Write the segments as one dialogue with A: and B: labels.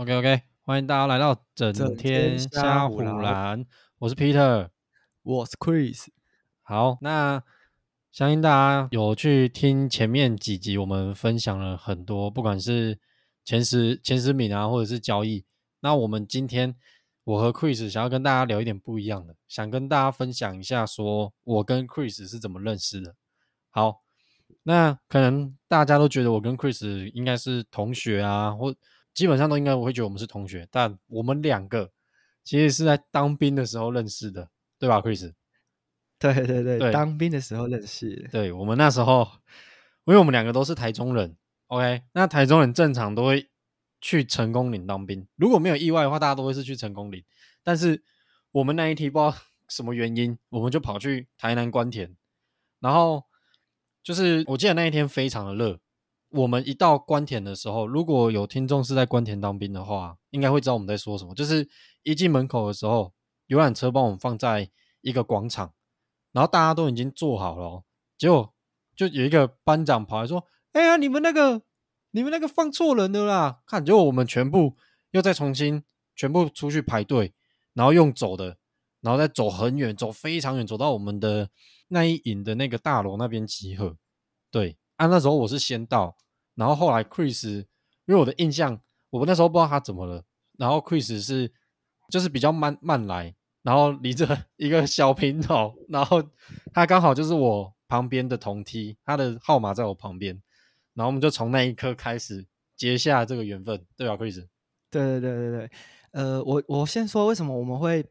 A: OK OK，欢迎大家来到整天虾唬篮，我是 Peter，
B: 我是 Chris。
A: 好，那相信大家有去听前面几集，我们分享了很多，不管是前十前十名啊，或者是交易。那我们今天我和 Chris 想要跟大家聊一点不一样的，想跟大家分享一下，说我跟 Chris 是怎么认识的。好，那可能大家都觉得我跟 Chris 应该是同学啊，或基本上都应该我会觉得我们是同学，但我们两个其实是在当兵的时候认识的，对吧，Chris？
B: 对对对，对当兵的时候认识。
A: 对，我们那时候，因为我们两个都是台中人，OK？那台中人正常都会去成功岭当兵，如果没有意外的话，大家都会是去成功岭。但是我们那一梯不知道 什么原因，我们就跑去台南关田，然后就是我记得那一天非常的热。我们一到关田的时候，如果有听众是在关田当兵的话，应该会知道我们在说什么。就是一进门口的时候，游览车帮我们放在一个广场，然后大家都已经坐好了，结果就有一个班长跑来说：“哎呀，你们那个，你们那个放错人了啦！”看，结果我们全部又再重新全部出去排队，然后用走的，然后再走很远，走非常远，走到我们的那一营的那个大楼那边集合。对。啊，那时候我是先到，然后后来 Chris，因为我的印象，我那时候不知道他怎么了，然后 Chris 是就是比较慢慢来，然后离着一个小平头，然后他刚好就是我旁边的同梯，他的号码在我旁边，然后我们就从那一刻开始结下这个缘分，对吧，Chris？
B: 对对对对对，呃，我我先说为什么我们会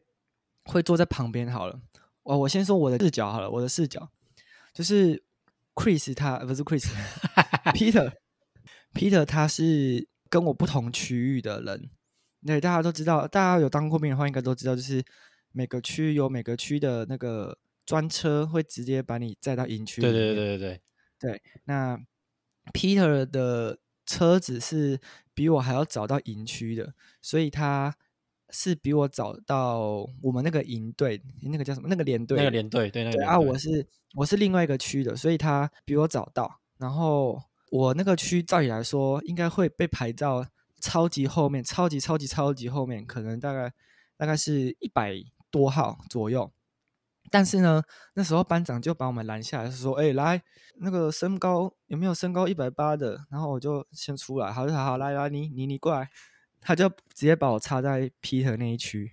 B: 会坐在旁边好了，我我先说我的视角好了，我的视角就是。Chris 他不是 Chris，Peter，Peter 他是跟我不同区域的人。对，大家都知道，大家有当过兵的话，应该都知道，就是每个区有每个区的那个专车会直接把你载到营区。
A: 对对对对对
B: 对。那 Peter 的车子是比我还要早到营区的，所以他。是比我早到我们那个营队，那个叫什么？那个连队，
A: 那个连队，对，那个。
B: 啊，我是我是另外一个区的，所以他比我早到。然后我那个区照理来说应该会被排到超级后面，超级超级超级后面，可能大概大概是一百多号左右。但是呢，那时候班长就把我们拦下来，说：“哎、欸，来，那个身高有没有身高一百八的？”然后我就先出来，好，好，好，来来，你你你过来。他就直接把我插在 Peter 那一区，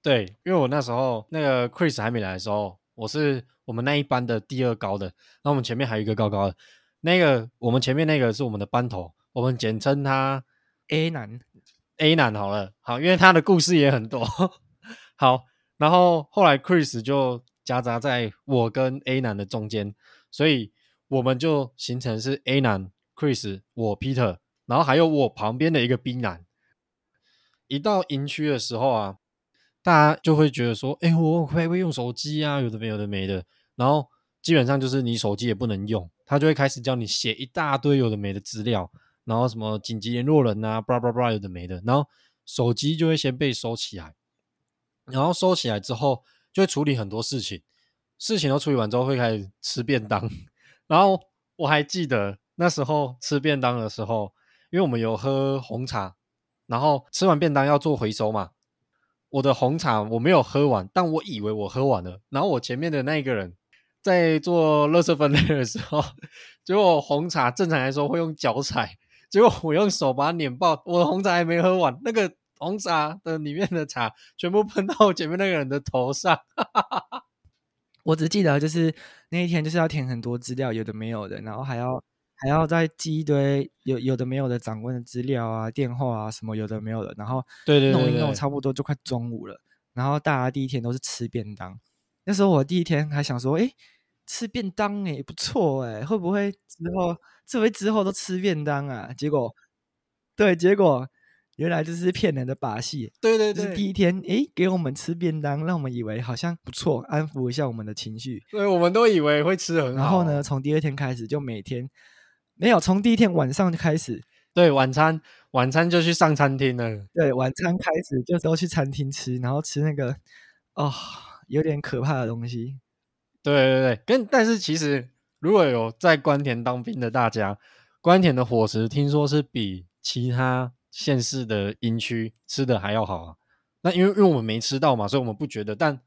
A: 对，因为我那时候那个 Chris 还没来的时候，我是我们那一班的第二高的，那我们前面还有一个高高的，那个我们前面那个是我们的班头，我们简称他
B: A 男
A: ，A 男好了，好，因为他的故事也很多，好，然后后来 Chris 就夹杂在我跟 A 男的中间，所以我们就形成是 A 男 Chris 我 Peter，然后还有我旁边的一个 B 男。一到营区的时候啊，大家就会觉得说：“哎，我会不会用手机啊？有的没有的没的。”然后基本上就是你手机也不能用，他就会开始叫你写一大堆有的没的资料，然后什么紧急联络人啊，巴拉巴拉有的没的。然后手机就会先被收起来，然后收起来之后就会处理很多事情，事情都处理完之后会开始吃便当。然后我还记得那时候吃便当的时候，因为我们有喝红茶。然后吃完便当要做回收嘛，我的红茶我没有喝完，但我以为我喝完了。然后我前面的那一个人在做垃圾分类的时候，结果红茶正常来说会用脚踩，结果我用手把它碾爆，我的红茶还没喝完，那个红茶的里面的茶全部喷到我前面那个人的头上。
B: 哈哈哈哈我只记得就是那一天就是要填很多资料，有的没有的，然后还要。还要再记一堆有有的没有的长官的资料啊、电话啊什么有的没有的，然后对对弄一弄，差不多就快中午了。然后大家第一天都是吃便当，那时候我第一天还想说，哎，吃便当哎不错哎，会不会之后这回之后都吃便当啊？结果对，结果原来这是骗人的把戏。对对对，就是第一天哎给我们吃便当，让我们以为好像不错，安抚一下我们的情绪。
A: 对，我们都以为会吃很好。
B: 然后呢，从第二天开始就每天。没有，从第一天晚上就开始，
A: 对，晚餐，晚餐就去上餐厅了。
B: 对，晚餐开始就都去餐厅吃，然后吃那个，哦，有点可怕的东西。
A: 对对对，跟但是其实如果有在关田当兵的大家，关田的伙食听说是比其他县市的营区吃的还要好啊。那因为因为我们没吃到嘛，所以我们不觉得，但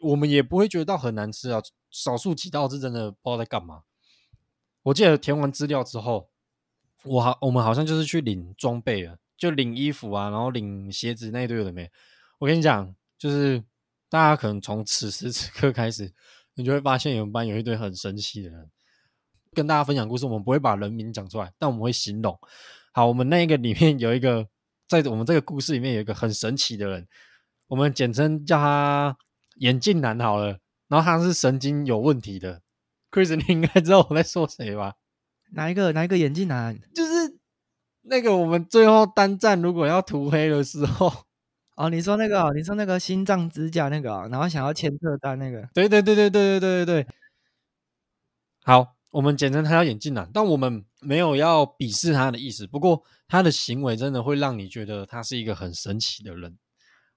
A: 我们也不会觉得到很难吃啊。少数几道是真的不知道在干嘛。我记得填完资料之后，我好我们好像就是去领装备了，就领衣服啊，然后领鞋子那一堆有的没。我跟你讲，就是大家可能从此时此刻开始，你就会发现我们班有一堆很神奇的人。跟大家分享故事，我们不会把人名讲出来，但我们会形容。好，我们那个里面有一个，在我们这个故事里面有一个很神奇的人，我们简称叫他眼镜男好了。然后他是神经有问题的，Chris，你应该知道我在说谁吧？
B: 哪一个？哪一个眼镜男？
A: 就是那个我们最后单战如果要涂黑的时候，
B: 哦，你说那个，你说那个心脏支架那个，然后想要签特单那个？
A: 对对对对对对对对对。好。我们简称他叫眼镜男，但我们没有要鄙视他的意思。不过他的行为真的会让你觉得他是一个很神奇的人。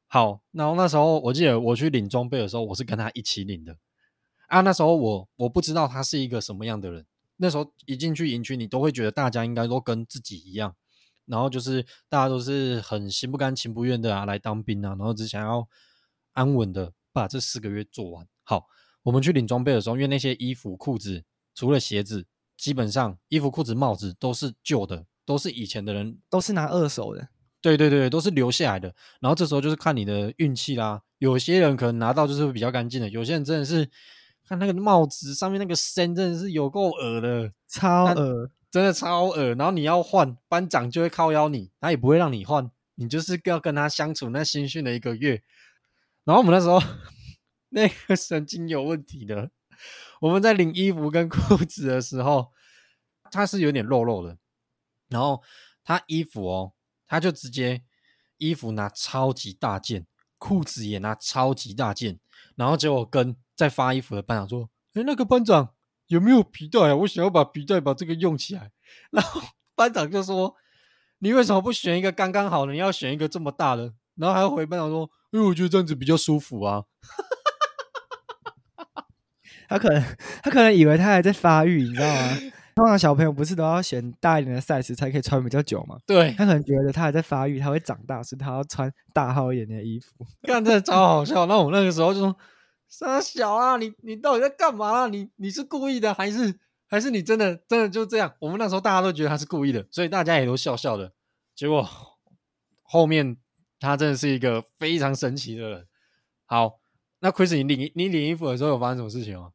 A: 好，然后那时候我记得我去领装备的时候，我是跟他一起领的。啊，那时候我我不知道他是一个什么样的人。那时候一进去营区，你都会觉得大家应该都跟自己一样，然后就是大家都是很心不甘情不愿的啊来当兵啊，然后只想要安稳的把这四个月做完。好，我们去领装备的时候，因为那些衣服裤子。除了鞋子，基本上衣服、裤子、帽子都是旧的，都是以前的人，
B: 都是拿二手的。
A: 对对对，都是留下来的。然后这时候就是看你的运气啦。有些人可能拿到就是会比较干净的，有些人真的是看那个帽子上面那个深真的是有够恶的，
B: 超恶，
A: 真的超恶。然后你要换，班长就会靠邀你，他也不会让你换，你就是要跟他相处那新训的一个月。然后我们那时候 那个神经有问题的。我们在领衣服跟裤子的时候，他是有点肉肉的，然后他衣服哦，他就直接衣服拿超级大件，裤子也拿超级大件，然后结果跟在发衣服的班长说：“哎，那个班长有没有皮带啊？我想要把皮带把这个用起来。”然后班长就说：“你为什么不选一个刚刚好的？你要选一个这么大的？”然后还回班长说：“因为我觉得这样子比较舒服啊。”
B: 他可能，他可能以为他还在发育，你知道吗？通常小朋友不是都要选大一点的 size 才可以穿比较久吗？
A: 对，
B: 他可能觉得他还在发育，他会长大，所以他要穿大号一点的衣服。
A: 看，真的超好笑。那我那个时候就说：“三小啊，你你到底在干嘛啊？你你是故意的，还是还是你真的真的就这样？”我们那时候大家都觉得他是故意的，所以大家也都笑笑的。结果后面他真的是一个非常神奇的人。好，那 Chris，你领你领衣服的时候有发生什么事情吗？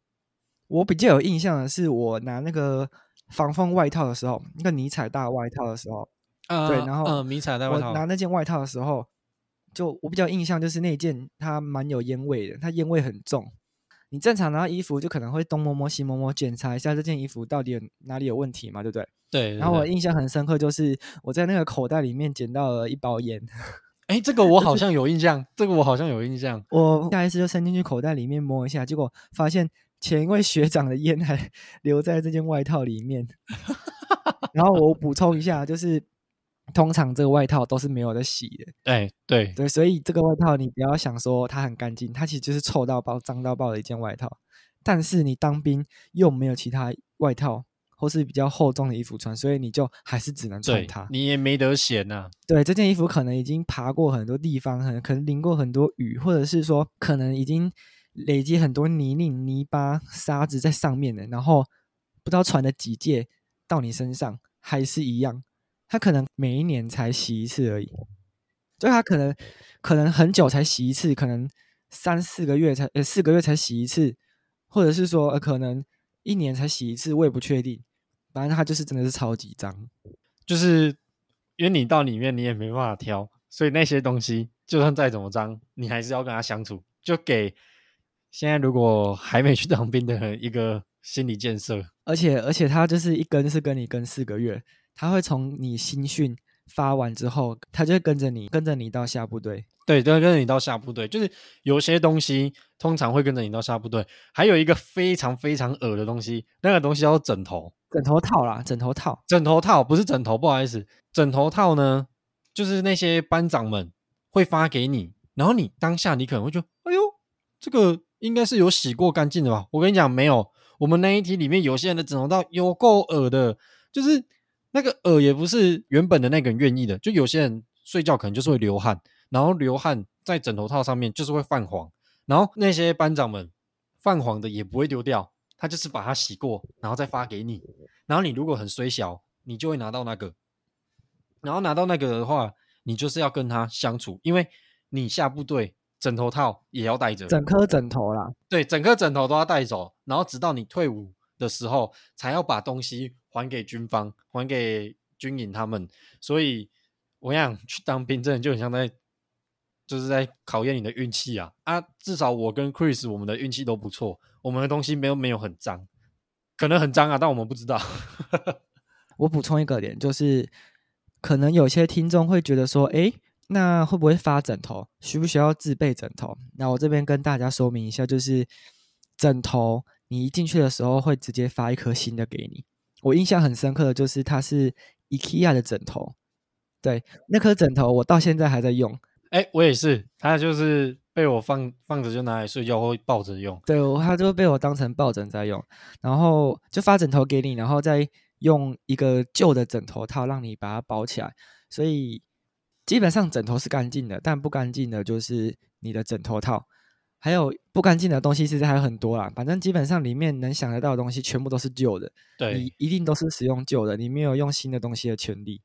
B: 我比较有印象的是，我拿那个防风外套的时候，那个迷彩大外套的时候，
A: 呃、
B: 对，然后
A: 呃，迷彩大外套，
B: 我拿那件外套的时候，就我比较印象就是那件它蛮有烟味的，它烟味很重。你正常拿衣服就可能会东摸摸西摸摸，检查一下这件衣服到底有哪里有问题嘛，对不对？
A: 对，对，对。
B: 然后我印象很深刻，就是我在那个口袋里面捡到了一包烟。
A: 哎，这个我好像有印象，这个我好像有印象。
B: 我下一次就伸进去口袋里面摸一下，结果发现。前一位学长的烟还 留在这件外套里面，然后我补充一下，就是通常这个外套都是没有在洗的。
A: 哎，对
B: 对，所以这个外套你不要想说它很干净，它其实就是臭到爆、脏到爆的一件外套。但是你当兵又没有其他外套或是比较厚重的衣服穿，所以你就还是只能穿它。
A: 你也没得选呐、啊。
B: 对，这件衣服可能已经爬过很多地方，可能淋过很多雨，或者是说可能已经。累积很多泥泞、泥巴、沙子在上面的，然后不知道传了几届到你身上还是一样。他可能每一年才洗一次而已，所以他可能可能很久才洗一次，可能三四个月才呃四个月才洗一次，或者是说呃可能一年才洗一次，我也不确定。反正他就是真的是超级脏，
A: 就是因为你到里面你也没办法挑，所以那些东西就算再怎么脏，你还是要跟他相处，就给。现在如果还没去当兵的人，一个心理建设，
B: 而且而且他就是一跟是跟你跟四个月，他会从你新训发完之后，他就会跟着你跟着你到下部队，
A: 对，都会跟着你到下部队。就是有些东西通常会跟着你到下部队，还有一个非常非常恶的东西，那个东西叫做枕头，
B: 枕头套啦，枕头套，
A: 枕头套不是枕头，不好意思，枕头套呢，就是那些班长们会发给你，然后你当下你可能会觉得，哎呦，这个。应该是有洗过干净的吧？我跟你讲，没有。我们那一题里面有些人的枕头套有够恶的，就是那个耳也不是原本的那个人愿意的，就有些人睡觉可能就是会流汗，然后流汗在枕头套上面就是会泛黄，然后那些班长们泛黄的也不会丢掉，他就是把它洗过，然后再发给你，然后你如果很衰小，你就会拿到那个，然后拿到那个的话，你就是要跟他相处，因为你下部队枕头套也要带着，
B: 整颗枕头啦，
A: 对，整颗枕头都要带走，然后直到你退伍的时候才要把东西还给军方，还给军营他们。所以我想去当兵，真的就很像在，就是在考验你的运气啊啊！至少我跟 Chris 我们的运气都不错，我们的东西没有没有很脏，可能很脏啊，但我们不知道。
B: 我补充一个点，就是可能有些听众会觉得说，诶，那会不会发枕头？需不需要自备枕头？那我这边跟大家说明一下，就是枕头。你一进去的时候会直接发一颗新的给你。我印象很深刻的就是它是 IKEA 的枕头，对，那颗枕头我到现在还在用。
A: 哎、欸，我也是，它就是被我放放着就拿来睡觉或抱着用。
B: 对，它就被我当成抱枕在用，然后就发枕头给你，然后再用一个旧的枕头套让你把它包起来。所以基本上枕头是干净的，但不干净的就是你的枕头套。还有不干净的东西，其实还有很多啦。反正基本上里面能想得到的东西，全部都是旧的。
A: 对，
B: 你一定都是使用旧的，你没有用新的东西的权利。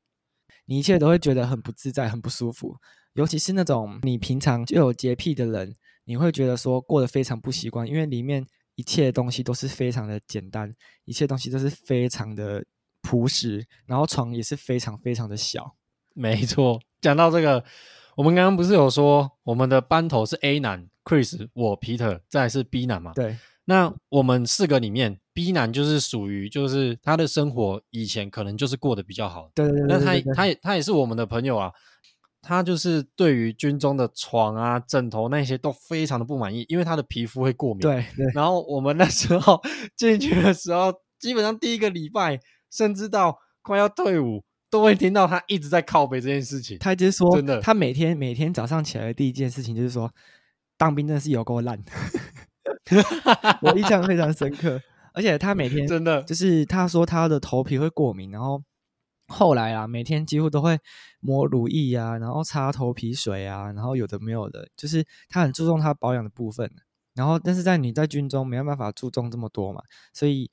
B: 你一切都会觉得很不自在、很不舒服。尤其是那种你平常就有洁癖的人，你会觉得说过得非常不习惯，因为里面一切东西都是非常的简单，一切东西都是非常的朴实，然后床也是非常非常的小。
A: 没错，讲到这个，我们刚刚不是有说我们的班头是 A 男。Chris，我 Peter，再来是 B 男嘛？
B: 对。
A: 那我们四个里面，B 男就是属于，就是他的生活以前可能就是过得比较好。
B: 对对对，对。
A: 那他他也他也是我们的朋友啊。他就是对于军中的床啊、枕头那些都非常的不满意，因为他的皮肤会过敏。
B: 对对。
A: 然后我们那时候 进去的时候，基本上第一个礼拜，甚至到快要退伍，都会听到他一直在靠北这件事情。
B: 他就是说，
A: 真的，
B: 他每天每天早上起来的第一件事情就是说。当兵真的是有够烂，我印象非常深刻。而且他每天真的就是他说他的头皮会过敏，然后后来啊，每天几乎都会抹乳液啊，然后擦头皮水啊，然后有的没有的，就是他很注重他保养的部分。然后但是在你在军中没有办法注重这么多嘛，所以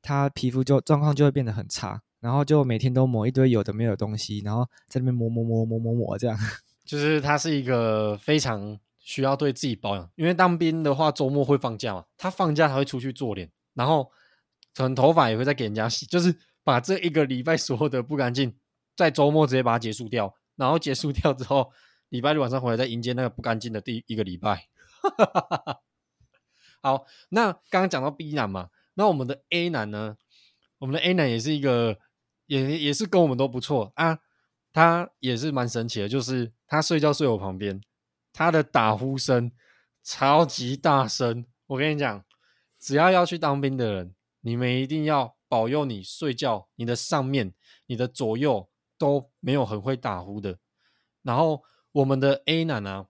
B: 他皮肤就状况就会变得很差，然后就每天都抹一堆有的没有的东西，然后在那边抹抹抹抹抹抹这样。
A: 就是他是一个非常。需要对自己保养，因为当兵的话，周末会放假嘛。他放假他会出去做脸，然后可能头发也会再给人家洗，就是把这一个礼拜所有的不干净，在周末直接把它结束掉。然后结束掉之后，礼拜六晚上回来再迎接那个不干净的第一个礼拜。好，那刚刚讲到 B 男嘛，那我们的 A 男呢？我们的 A 男也是一个，也也是跟我们都不错啊。他也是蛮神奇的，就是他睡觉睡我旁边。他的打呼声超级大声，我跟你讲，只要要去当兵的人，你们一定要保佑你睡觉，你的上面、你的左右都没有很会打呼的。然后我们的 A 男啊，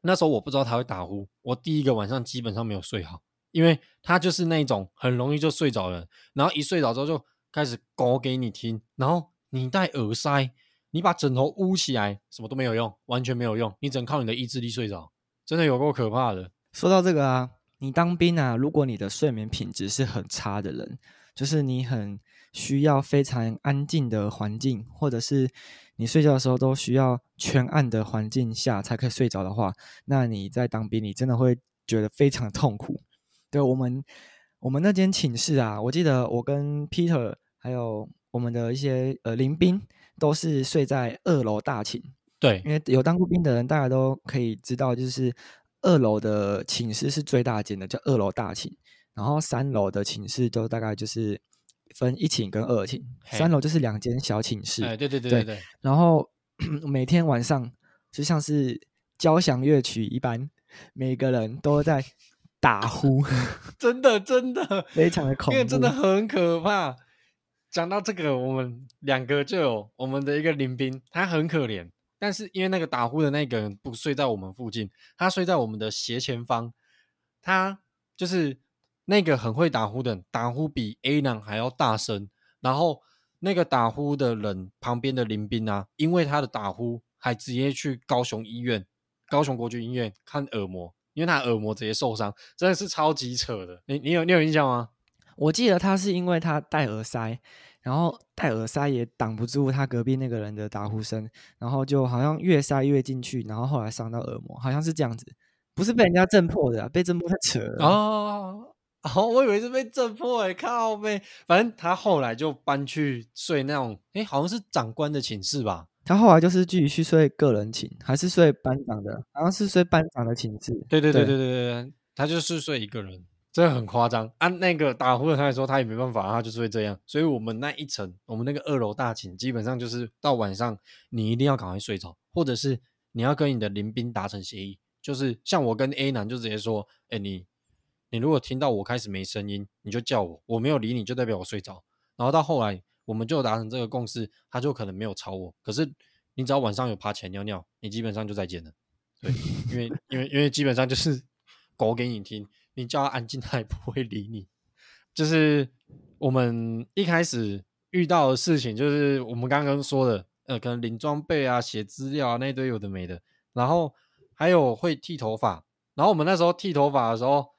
A: 那时候我不知道他会打呼，我第一个晚上基本上没有睡好，因为他就是那种很容易就睡着了，然后一睡着之后就开始搞给你听，然后你戴耳塞。你把枕头捂起来，什么都没有用，完全没有用。你只能靠你的意志力睡着，真的有够可怕的。
B: 说到这个啊，你当兵啊，如果你的睡眠品质是很差的人，就是你很需要非常安静的环境，或者是你睡觉的时候都需要全暗的环境下才可以睡着的话，那你在当兵，你真的会觉得非常痛苦。对，我们，我们那间寝室啊，我记得我跟 Peter 还有我们的一些呃林兵。都是睡在二楼大寝，
A: 对，
B: 因为有当过兵的人，大家都可以知道，就是二楼的寝室是最大间的，叫二楼大寝。然后三楼的寝室就大概就是分一寝跟二寝，三楼就是两间小寝室。
A: 哎，对对对对对。
B: 然后 每天晚上就像是交响乐曲一般，每个人都在打呼，
A: 真的真的。
B: 非常的恐怖，
A: 因为真的很可怕。讲到这个，我们两个就有我们的一个林兵，他很可怜，但是因为那个打呼的那个人不睡在我们附近，他睡在我们的斜前方，他就是那个很会打呼的人，打呼比 A 男还要大声，然后那个打呼的人旁边的林兵啊，因为他的打呼，还直接去高雄医院、高雄国军医院看耳膜，因为他耳膜直接受伤，真的是超级扯的。你你有你有印象吗？
B: 我记得他是因为他戴耳塞，然后戴耳塞也挡不住他隔壁那个人的打呼声，然后就好像越塞越进去，然后后来伤到耳膜，好像是这样子，不是被人家震破的，啊，被震破太扯了
A: 哦。哦，我以为是被震破诶，靠呗，反正他后来就搬去睡那种，诶，好像是长官的寝室吧。
B: 他后来就是继续去睡个人寝，还是睡班长的？好像是睡班长的寝室。
A: 对对对对对对，他就是睡一个人。真的很夸张，按、啊、那个打呼的他来说，他也没办法，他就是会这样。所以我们那一层，我们那个二楼大寝，基本上就是到晚上你一定要赶快睡着，或者是你要跟你的邻兵达成协议，就是像我跟 A 男就直接说，哎、欸，你你如果听到我开始没声音，你就叫我，我没有理你就代表我睡着。然后到后来，我们就达成这个共识，他就可能没有吵我。可是你只要晚上有爬起来尿尿，你基本上就再见了。对，因为因为因为基本上就是 狗给你听。你叫它安静，它也不会理你。就是我们一开始遇到的事情，就是我们刚刚说的，呃，可能领装备啊、写资料啊那堆有的没的，然后还有会剃头发。然后我们那时候剃头发的时候，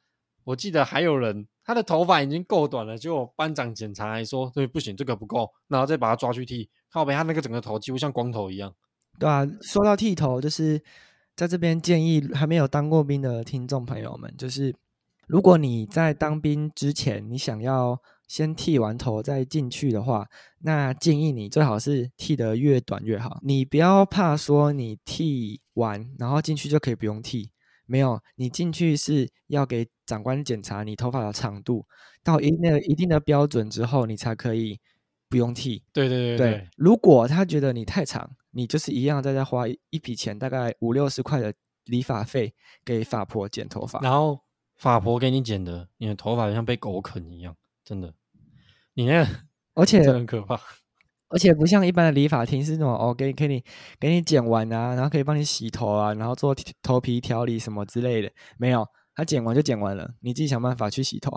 A: 我记得还有人他的头发已经够短了，结果班长检查来说，对，不行，这个不够，然后再把他抓去剃。靠北，他那个整个头几乎像光头一样。
B: 对啊，说到剃头，就是在这边建议还没有当过兵的听众朋友们，就是。如果你在当兵之前，你想要先剃完头再进去的话，那建议你最好是剃得越短越好。你不要怕说你剃完然后进去就可以不用剃，没有，你进去是要给长官检查你头发的长度，到一定的一定的标准之后，你才可以不用剃。
A: 对对对对，
B: 对。如果他觉得你太长，你就是一样在这花一笔钱，大概五六十块的理发费给发婆剪头发，
A: 然后。发婆给你剪的，你的头发像被狗啃一样，真的。你那个，
B: 而 且
A: 很可怕，
B: 而且不像一般的理发厅是那种哦，给你给你给你剪完啊，然后可以帮你洗头啊，然后做头皮调理什么之类的，没有，他剪完就剪完了，你自己想办法去洗头。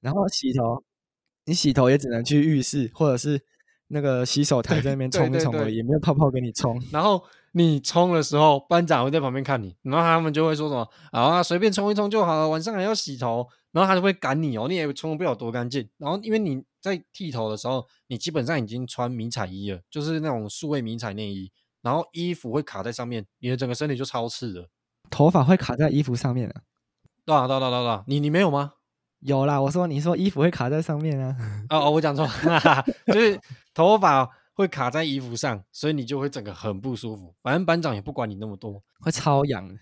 B: 然后洗头，你洗头也只能去浴室或者是那个洗手台在那边冲一冲而已，也没有泡泡给你冲。
A: 然后。你冲的时候，班长会在旁边看你，然后他们就会说什么啊，随便冲一冲就好了，晚上还要洗头，然后他就会赶你哦，你也冲不了多干净。然后因为你在剃头的时候，你基本上已经穿迷彩衣了，就是那种数位迷彩内衣，然后衣服会卡在上面，你的整个身体就超刺的，
B: 头发会卡在衣服上面啊？
A: 对啊，对啊，对啊，对啊，你你没有吗？
B: 有啦，我说你说衣服会卡在上面啊？
A: 哦哦，我讲错，就是头发。会卡在衣服上，所以你就会整个很不舒服。反正班长也不管你那么多，
B: 会超痒的。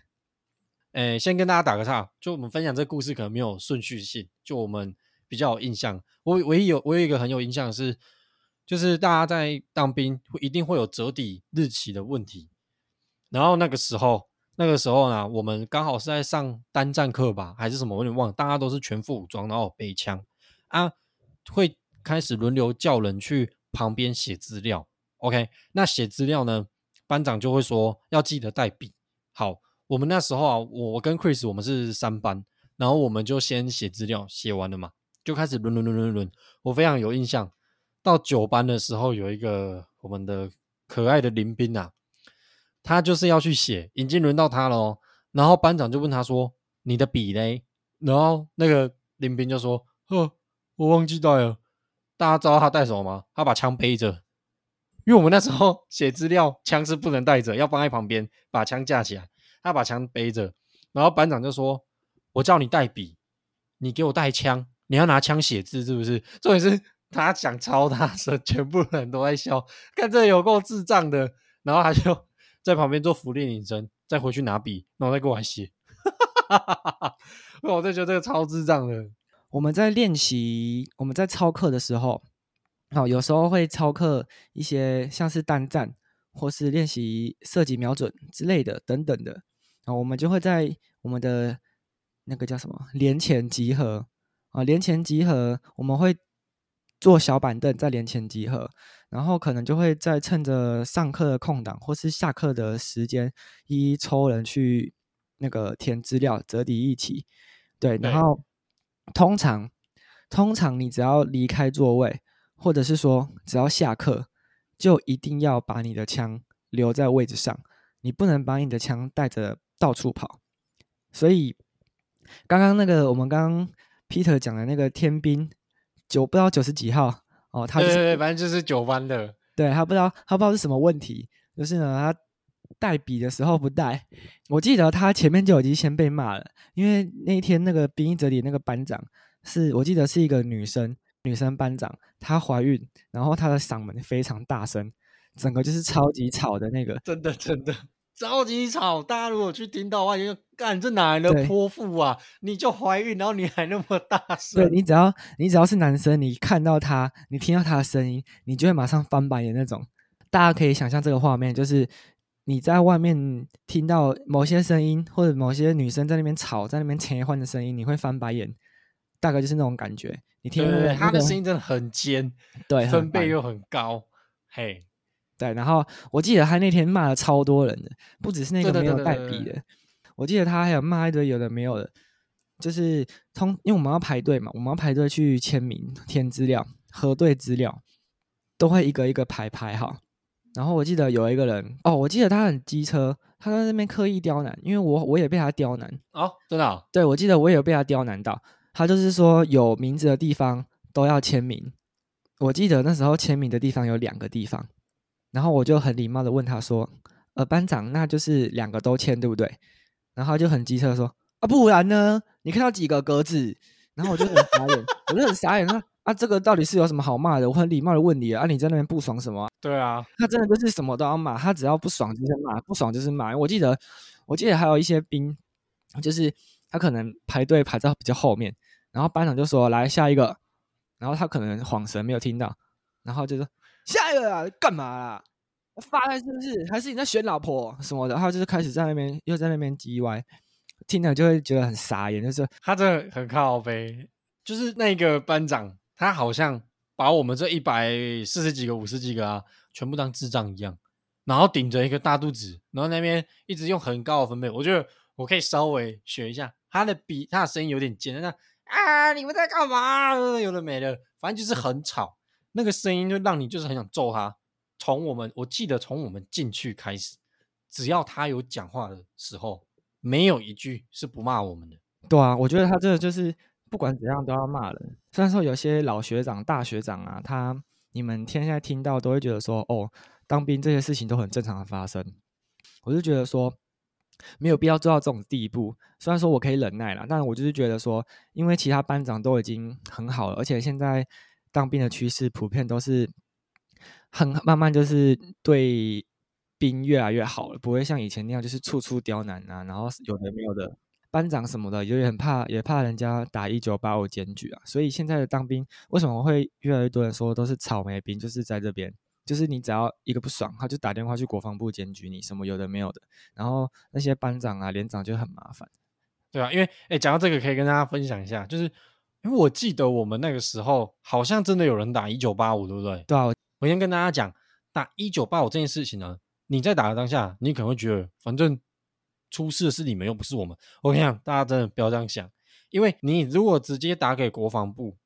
A: 诶，先跟大家打个岔，就我们分享这个故事可能没有顺序性，就我们比较有印象。我唯一有我有一个很有印象的是，就是大家在当兵会一定会有折抵日期的问题。然后那个时候，那个时候呢，我们刚好是在上单战课吧，还是什么？我有点忘了。大家都是全副武装，然后背枪啊，会开始轮流叫人去。旁边写资料，OK，那写资料呢？班长就会说要记得带笔。好，我们那时候啊，我跟 Chris 我们是三班，然后我们就先写资料，写完了嘛，就开始轮轮轮轮轮。我非常有印象，到九班的时候，有一个我们的可爱的林斌啊，他就是要去写，已经轮到他了哦。然后班长就问他说：“你的笔嘞？”然后那个林斌就说：“呵，我忘记带了。”大家知道他带什么吗？他把枪背着，因为我们那时候写资料，枪是不能带着，要放在旁边，把枪架起来。他把枪背着，然后班长就说：“我叫你带笔，你给我带枪，你要拿枪写字，是不是？”重点是他讲超大声，全部人都在笑，看这有够智障的。然后他就 在旁边做伏地挺身，再回去拿笔，然后再过来写。我就觉得这个超智障的。
B: 我们在练习，我们在操课的时候，好，有时候会操课一些像是单战，或是练习射击瞄准之类的等等的，啊，我们就会在我们的那个叫什么连前集合。啊，连前集合，我们会坐小板凳在连前集合，然后可能就会在趁着上课的空档或是下课的时间，一一抽人去那个填资料，折抵一起，对，然后。通常，通常你只要离开座位，或者是说只要下课，就一定要把你的枪留在位置上，你不能把你的枪带着到处跑。所以刚刚那个我们刚刚 Peter 讲的那个天兵九不知道九十几号哦，他、就是、
A: 对对对，反正就是九班的，
B: 对他不知道他不知道是什么问题，就是呢他。带笔的时候不带，我记得他前面就已经先被骂了，因为那一天那个兵役哲里那个班长是我记得是一个女生，女生班长，她怀孕，然后她的嗓门非常大声，整个就是超级吵的那个，
A: 真的真的超级吵。大家如果去听到的话，就干这哪来的泼妇啊？你就怀孕，然后你还那么大声？
B: 对，你只要你只要是男生，你看到他，你听到他的声音，你就会马上翻白眼那种。大家可以想象这个画面，就是。你在外面听到某些声音，或者某些女生在那边吵，在那边切换的声音，你会翻白眼，大概就是那种感觉。你听到
A: 他的声音真的很尖，
B: 对，
A: 分贝又很高，嘿，
B: 对。然后我记得他那天骂了超多人的，不只是那个没有带笔的，我记得他还有骂一堆有的没有的，就是通，因为我们要排队嘛，我们要排队去签名、填资料、核对资料，都会一个一个排排好。然后我记得有一个人哦，我记得他很机车，他在那边刻意刁难，因为我我也被他刁难
A: 哦，真的、哦，
B: 对，我记得我也有被他刁难到，他就是说有名字的地方都要签名，我记得那时候签名的地方有两个地方，然后我就很礼貌的问他说，呃，班长，那就是两个都签对不对？然后他就很机车说，啊，不然呢？你看到几个格子？然后我就很傻眼，我就很傻眼，他。啊，这个到底是有什么好骂的？我很礼貌的问你啊，你在那边不爽什么？
A: 对啊，
B: 他真的就是什么都要骂，他只要不爽就是骂，不爽就是骂。我记得，我记得还有一些兵，就是他可能排队排在比较后面，然后班长就说来下一个，然后他可能恍神没有听到，然后就说下一个啊，干嘛啦？发呆是不是？还是你在选老婆什么的？然后就是开始在那边又在那边叽歪，听了就会觉得很傻眼，就是
A: 他真的很靠背，就是那个班长。他好像把我们这一百四十几个、五十几个啊，全部当智障一样，然后顶着一个大肚子，然后那边一直用很高的分贝。我觉得我可以稍微学一下他的笔，他的声音有点尖，那啊，你们在干嘛？有的没的，反正就是很吵，那个声音就让你就是很想揍他。从我们我记得从我们进去开始，只要他有讲话的时候，没有一句是不骂我们的。
B: 对啊，我觉得他这个就是。不管怎样都要骂人。虽然说有些老学长、大学长啊，他你们现在听到都会觉得说，哦，当兵这些事情都很正常的发生。我就觉得说，没有必要做到这种地步。虽然说我可以忍耐了，但我就是觉得说，因为其他班长都已经很好了，而且现在当兵的趋势普遍都是很慢慢就是对兵越来越好了，不会像以前那样就是处处刁难啊，然后有的没有的。班长什么的，也很怕，也怕人家打一九八五检举啊。所以现在的当兵，为什么会越来越多人说都是草莓兵？就是在这边，就是你只要一个不爽，他就打电话去国防部检举你，什么有的没有的。然后那些班长啊、连长就很麻烦，
A: 对啊，因为哎，讲到这个，可以跟大家分享一下，就是因为我记得我们那个时候好像真的有人打一九八五，对不对？
B: 对啊，
A: 我先跟大家讲，打一九八五这件事情呢，你在打的当下，你可能会觉得，反正。出事的是你们，又不是我们。我跟你讲，大家真的不要这样想，因为你如果直接打给国防部，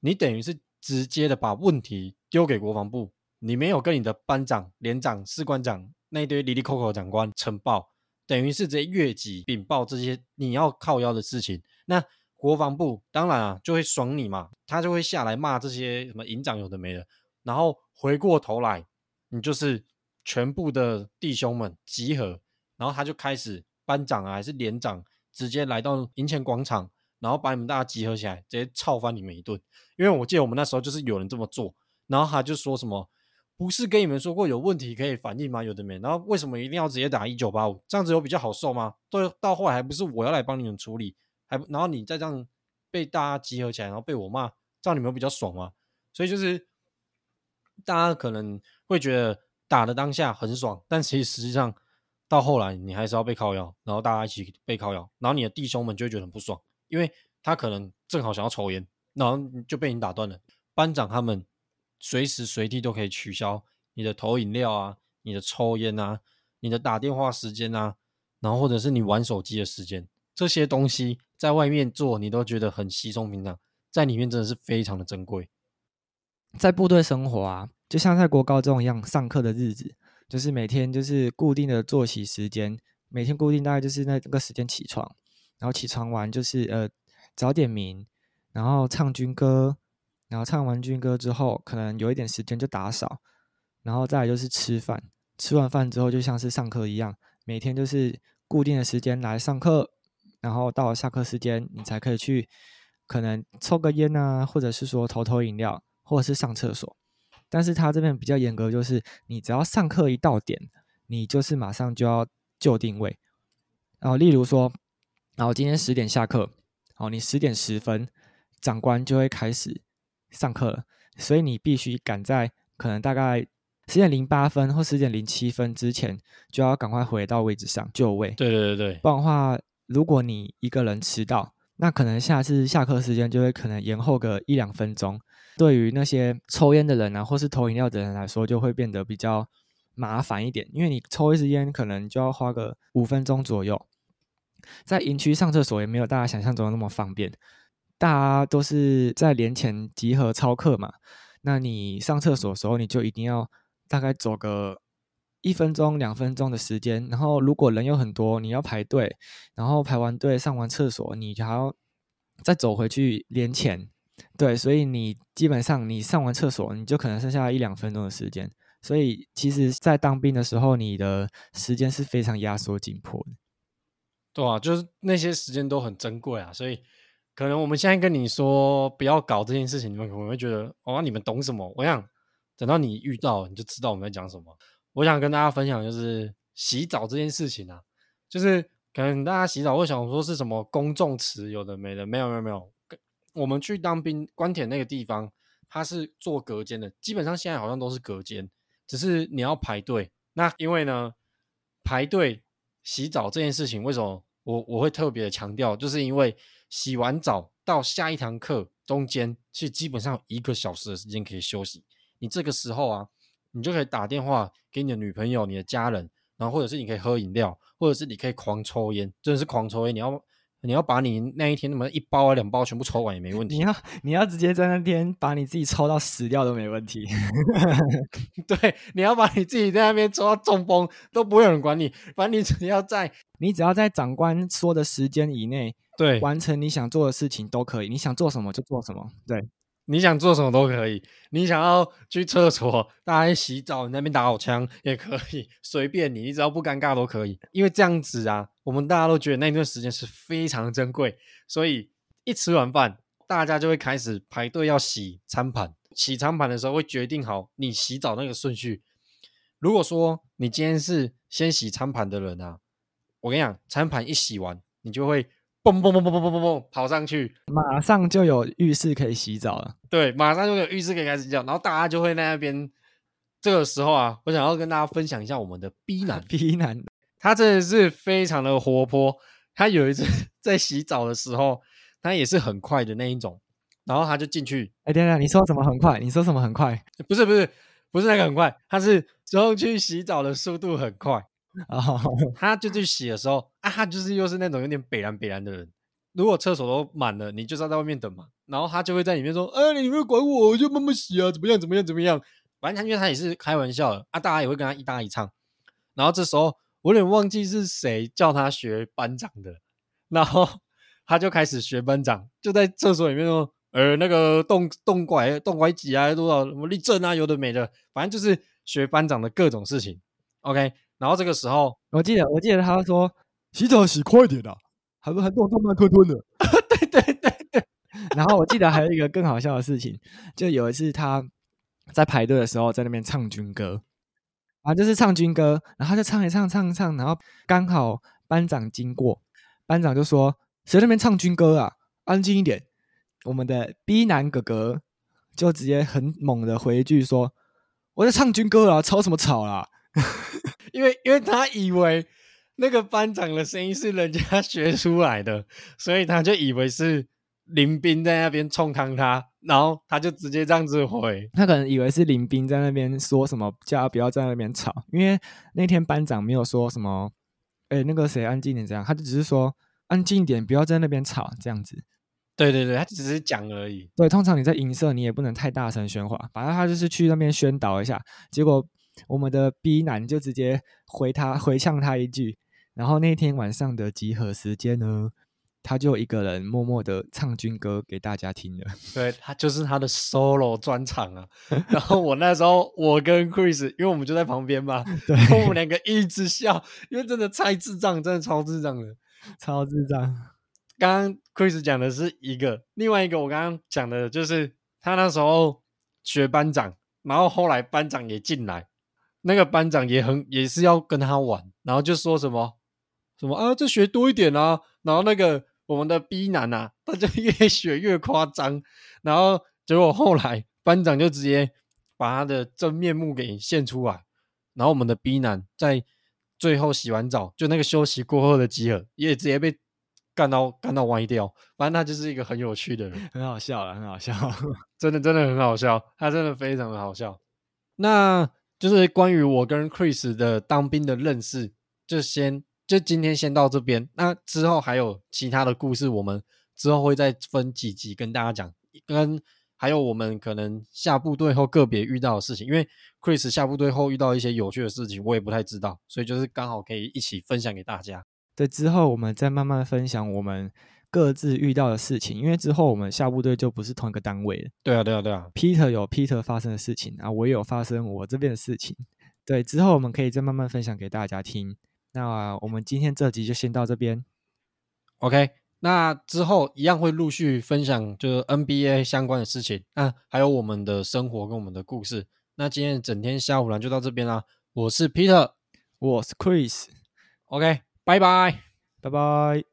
A: 你等于是直接的把问题丢给国防部，你没有跟你的班长、连长、士官长那一堆哩哩抠抠长官呈报，等于是直接越级禀报这些你要靠腰的事情。那国防部当然啊就会爽你嘛，他就会下来骂这些什么营长有的没的，然后回过头来，你就是全部的弟兄们集合，然后他就开始。班长啊，还是连长，直接来到营前广场，然后把你们大家集合起来，直接操翻你们一顿。因为我记得我们那时候就是有人这么做，然后他就说什么，不是跟你们说过有问题可以反映吗？有的没，然后为什么一定要直接打一九八五？这样子有比较好受吗？到到后来还不是我要来帮你们处理，还然后你再这样被大家集合起来，然后被我骂，这样你们比较爽吗？所以就是大家可能会觉得打的当下很爽，但其实实际上。到后来，你还是要被靠腰，然后大家一起被靠腰，然后你的弟兄们就会觉得很不爽，因为他可能正好想要抽烟，然后就被你打断了。班长他们随时随地都可以取消你的投饮料啊，你的抽烟啊，你的打电话时间啊，然后或者是你玩手机的时间，这些东西在外面做你都觉得很稀松平常，在里面真的是非常的珍贵。
B: 在部队生活啊，就像在国高中一样，上课的日子就是每天就是固定的作息时间，每天固定大概就是那个时间起床，然后起床完就是呃早点名，然后唱军歌，然后唱完军歌之后，可能有一点时间就打扫，然后再来就是吃饭，吃完饭之后就像是上课一样，每天就是固定的时间来上课，然后到了下课时间，你才可以去可能抽个烟啊，或者是说偷偷饮料。或者是上厕所，但是他这边比较严格，就是你只要上课一到点，你就是马上就要就定位。然后，例如说，然后今天十点下课，好，你十点十分，长官就会开始上课了，所以你必须赶在可能大概十点零八分或十点零七分之前，就要赶快回到位置上就位。
A: 对对对对，
B: 不然的话，如果你一个人迟到，那可能下次下课时间就会可能延后个一两分钟。对于那些抽烟的人啊，或是投饮料的人来说，就会变得比较麻烦一点，因为你抽一支烟可能就要花个五分钟左右。在营区上厕所也没有大家想象中的那么方便，大家都是在连前集合操课嘛。那你上厕所的时候，你就一定要大概走个一分钟、两分钟的时间。然后如果人有很多，你要排队，然后排完队上完厕所，你还要再走回去连前。对，所以你基本上你上完厕所，你就可能剩下一两分钟的时间。所以其实，在当兵的时候，你的时间是非常压缩紧迫的。
A: 对啊，就是那些时间都很珍贵啊。所以，可能我们现在跟你说不要搞这件事情，你们可能会觉得哦，你们懂什么？我想等到你遇到，你就知道我们在讲什么。我想跟大家分享，就是洗澡这件事情啊，就是可能大家洗澡会想说是什么公众词，有的没的，没有没有没有。我们去当兵，关田那个地方，它是做隔间的，基本上现在好像都是隔间，只是你要排队。那因为呢，排队洗澡这件事情，为什么我我会特别的强调？就是因为洗完澡到下一堂课中间，是基本上一个小时的时间可以休息。你这个时候啊，你就可以打电话给你的女朋友、你的家人，然后或者是你可以喝饮料，或者是你可以狂抽烟，真的是狂抽烟，你要。你要把你那一天那么一包啊两包全部抽完也没问题。
B: 你要 你要直接在那边把你自己抽到死掉都没问题。
A: 对，你要把你自己在那边抽到中风都不会有人管你。反正你只要在
B: 你只要在长官说的时间以内，对，完成你想做的事情都可以。你想做什么就做什么，对。
A: 你想做什么都可以，你想要去厕所，大家洗澡，你那边打好枪也可以，随便你，你只要不尴尬都可以。因为这样子啊，我们大家都觉得那一段时间是非常珍贵，所以一吃完饭，大家就会开始排队要洗餐盘。洗餐盘的时候会决定好你洗澡那个顺序。如果说你今天是先洗餐盘的人啊，我跟你讲，餐盘一洗完，你就会。蹦蹦蹦蹦蹦蹦蹦蹦，跑上去，
B: 马上就有浴室可以洗澡了。
A: 对，马上就有浴室可以开始洗澡，然后大家就会在那边。这个时候啊，我想要跟大家分享一下我们的 B 男，
B: B 男，
A: 他真的是非常的活泼。他有一次在洗澡的时候，他也是很快的那一种，然后他就进去。
B: 哎，等等，你说什么很快？你说什么很快？
A: 不是不是不是那个很快，他是之后去洗澡的速度很快。
B: 然 后
A: 他就去洗的时候啊，他就是又是那种有点北蓝北蓝的人。如果厕所都满了，你就是要在外面等嘛。然后他就会在里面说：“哎，你不要管我，我就慢慢洗啊，怎么样？怎么样？怎么样？”反正他因为他也是开玩笑的啊，大家也会跟他一搭一唱。然后这时候我有点忘记是谁叫他学班长的，然后 他就开始学班长，就在厕所里面说：“呃，那个动动拐动拐几啊，多少什么立正啊，有的没的，反正就是学班长的各种事情。” OK。然后这个时候，
B: 我记得，我记得他说：“洗澡洗快点啊，还不还动作慢吞吞的。”
A: 对对对对。
B: 然后我记得还有一个更好笑的事情，就有一次他在排队的时候在那边唱军歌，啊，就是唱军歌，然后就唱一唱唱一唱，然后刚好班长经过，班长就说：“谁在那边唱军歌啊？安静一点。”我们的 B 男哥哥就直接很猛的回一句说：“我在唱军歌啊，吵什么吵啦？”
A: 因为因为他以为那个班长的声音是人家学出来的，所以他就以为是林斌在那边冲康他，然后他就直接这样子回。
B: 他可能以为是林斌在那边说什么，叫他不要在那边吵。因为那天班长没有说什么，哎，那个谁安静点这样，他就只是说安静点，不要在那边吵这样子。
A: 对对对，他只是讲而已。
B: 对，通常你在营社，你也不能太大声喧哗。反正他就是去那边宣导一下，结果我们的 B 男就直接回他回呛他一句。然后那天晚上的集合时间呢，他就一个人默默的唱军歌给大家听了。
A: 对，他就是他的 solo 专场啊。然后我那时候我跟 Chris，因为我们就在旁边嘛，对，然后我们两个一直笑，因为真的太智障，真的超智障的，
B: 超智障。
A: 刚刚 Chris 讲的是一个，另外一个我刚刚讲的就是他那时候学班长，然后后来班长也进来，那个班长也很也是要跟他玩，然后就说什么什么啊，这学多一点啊，然后那个我们的 B 男啊，他就 越学越夸张，然后结果后来班长就直接把他的真面目给现出来，然后我们的 B 男在最后洗完澡，就那个休息过后的集合，也直接被。干到干到歪掉，反正他就是一个很有趣的人，
B: 很好笑了，很好笑，
A: 真的真的很好笑，他真的非常的好笑。那就是关于我跟 Chris 的当兵的认识，就先就今天先到这边。那之后还有其他的故事，我们之后会再分几集跟大家讲，跟还有我们可能下部队后个别遇到的事情，因为 Chris 下部队后遇到一些有趣的事情，我也不太知道，所以就是刚好可以一起分享给大家。
B: 对，之后我们再慢慢分享我们各自遇到的事情，因为之后我们下部队就不是同一个单位了。
A: 对啊，对啊，对啊。
B: Peter 有 Peter 发生的事情啊，我也有发生我这边的事情。对，之后我们可以再慢慢分享给大家听。那我们今天这集就先到这边。
A: OK，那之后一样会陆续分享就是 NBA 相关的事情啊，还有我们的生活跟我们的故事。那今天整天下午呢就到这边啦。我是 Peter，
B: 我是 Chris。
A: OK。拜拜，
B: 拜拜。